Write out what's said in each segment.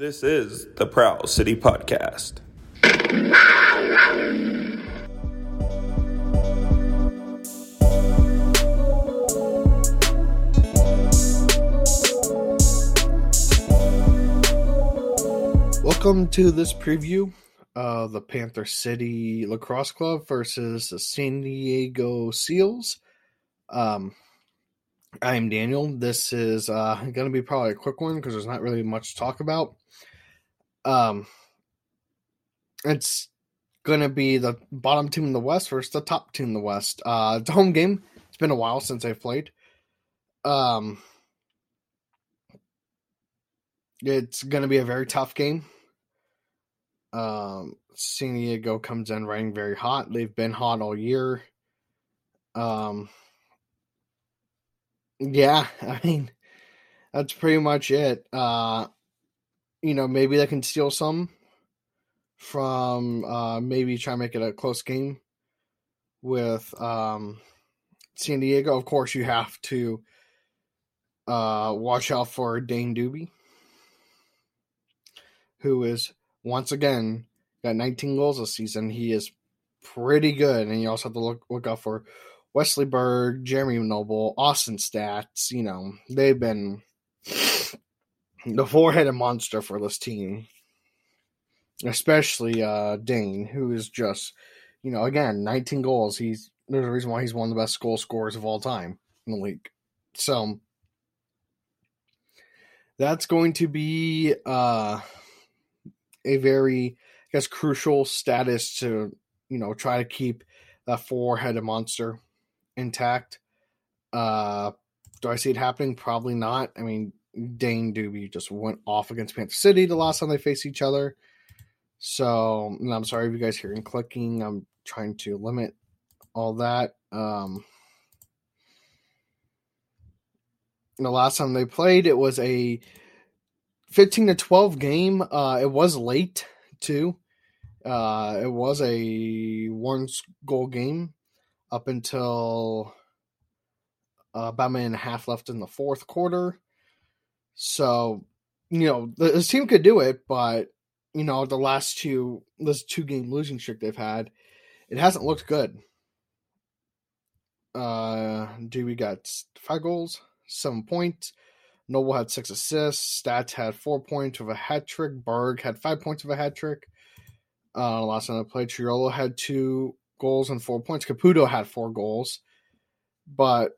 This is the Prowl City Podcast. Welcome to this preview of the Panther City Lacrosse Club versus the San Diego Seals. Um, I'm Daniel. This is uh, going to be probably a quick one because there's not really much to talk about. Um, it's going to be the bottom team in the West versus the top team in the West. Uh, it's a home game. It's been a while since I've played. Um, it's going to be a very tough game. Um, San Diego comes in running very hot. They've been hot all year. Um, yeah, I mean, that's pretty much it. Uh, you know, maybe they can steal some from uh, maybe try and make it a close game with um, San Diego. Of course, you have to uh, watch out for Dane Dobbie who is once again got 19 goals this season. He is pretty good, and you also have to look look out for Wesley Berg, Jeremy Noble, Austin Staats. You know they've been the four-headed monster for this team, especially uh, Dane, who is just you know again 19 goals. He's there's a reason why he's one of the best goal scorers of all time in the league. So that's going to be uh a very, I guess, crucial status to, you know, try to keep that four headed monster intact. Uh, do I see it happening? Probably not. I mean, Dane Dobbie just went off against Panther City the last time they faced each other. So I'm sorry if you guys hear hearing clicking. I'm trying to limit all that. Um, the last time they played, it was a 15 to 12 game. Uh, it was late too. Uh, it was a one goal game up until uh, about a minute and a half left in the fourth quarter. So, you know, this team could do it, but you know, the last two this two game losing streak they've had, it hasn't looked good. Uh, Dobbie got five goals, seven points? Noble had six assists. Staats had four points of a hat trick. Berg had five points of a hat trick. Uh, last time I played, Triolo had two goals and four points. Caputo had four goals. But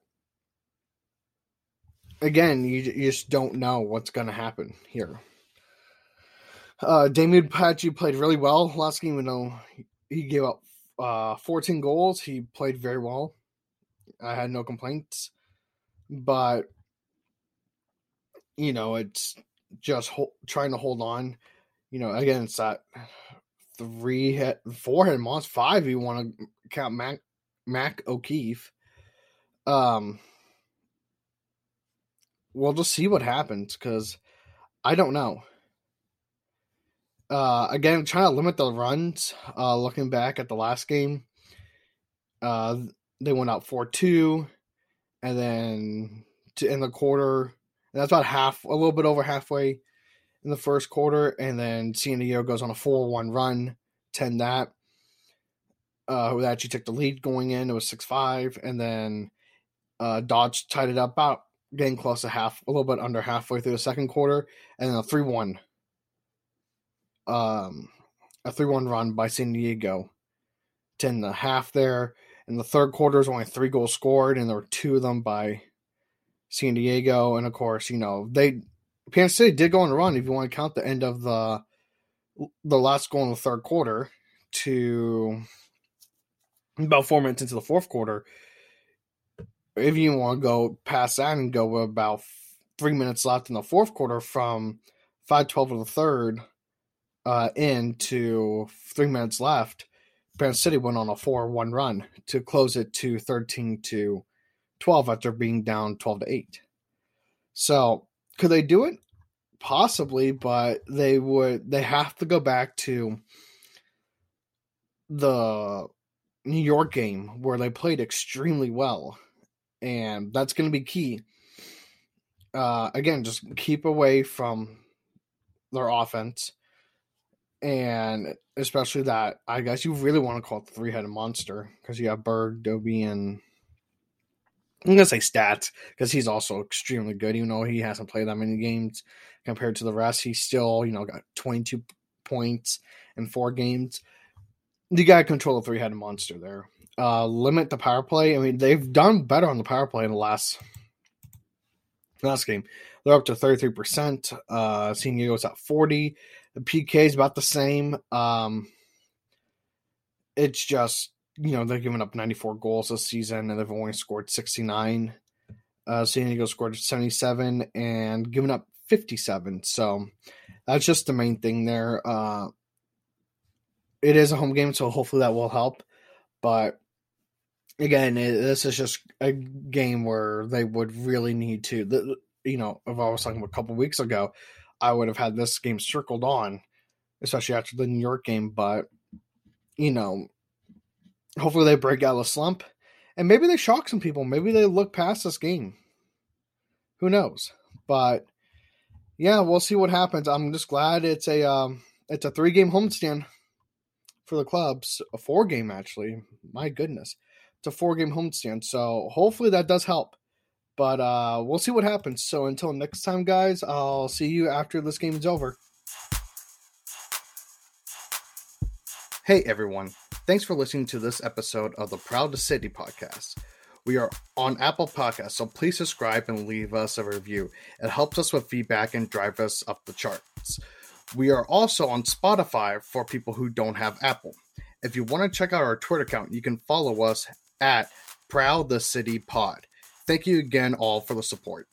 again, you, you just don't know what's going to happen here. Uh, Damian Pachi played really well last game, even though he gave up uh, 14 goals. He played very well. I had no complaints. But you know, it's just ho- trying to hold on. You know, again, it's that three head, four head monster, five. You want to count Mac Mac O'Keefe. Um, we'll just see what happens because I don't know. Uh, again, trying to limit the runs. Uh, looking back at the last game, uh, they went out four two, and then to in the quarter that's about half, a little bit over halfway in the first quarter. And then San Diego goes on a 4 1 run, 10 that. Uh, who actually took the lead going in. It was 6 5. And then uh, Dodge tied it up about getting close to half, a little bit under halfway through the second quarter. And then a 3 1. Um, a 3 1 run by San Diego. 10 and a half there. In the third quarter, was only three goals scored, and there were two of them by San Diego, and of course, you know they Kansas City did go on a run. If you want to count the end of the the last goal in the third quarter to about four minutes into the fourth quarter, if you want to go past that and go about three minutes left in the fourth quarter from five twelve of the third uh, into three minutes left, Kansas City went on a four one run to close it to thirteen to 12 after being down 12 to 8. So, could they do it? Possibly, but they would they have to go back to the New York game where they played extremely well. And that's going to be key. Uh, again, just keep away from their offense, and especially that I guess you really want to call it the three headed monster because you have Berg, Dobbie, and I'm gonna say Staats because he's also extremely good, even though he hasn't played that many games compared to the rest. He's still, you know, got 22 points in four games. Got to control the three headed monster there. Uh, limit the power play. I mean, they've done better on the power play in the last last game. They're up to 33%. Uh, San Diego's at 40. The PK is about the same. Um, it's just you know, they're giving up 94 goals this season and they've only scored 69. Uh, San Diego scored 77 and given up 57. So that's just the main thing there. Uh, it is a home game, so hopefully that will help. But again, it, this is just a game where they would really need to. The, you know, if I was talking a couple weeks ago, I would have had this game circled on, especially after the New York game. But you know, hopefully they break out of the slump and maybe they shock some people. Maybe they look past this game. Who knows? But yeah, we'll see what happens. I'm just glad it's a um, it's a three game homestand for the clubs, a four game actually. My goodness, it's a four game homestand. So hopefully that does help. But uh, we'll see what happens. So until next time, guys, I'll see you after this game is over. Hey everyone. Thanks for listening to this episode of the Prowl the City podcast. We are on Apple Podcasts, so please subscribe and leave us a review. It helps us with feedback and drive us up the charts. We are also on Spotify for people who don't have Apple. If you want to check out our Twitter account, you can follow us at Prowl the City Pod. Thank you again all for the support.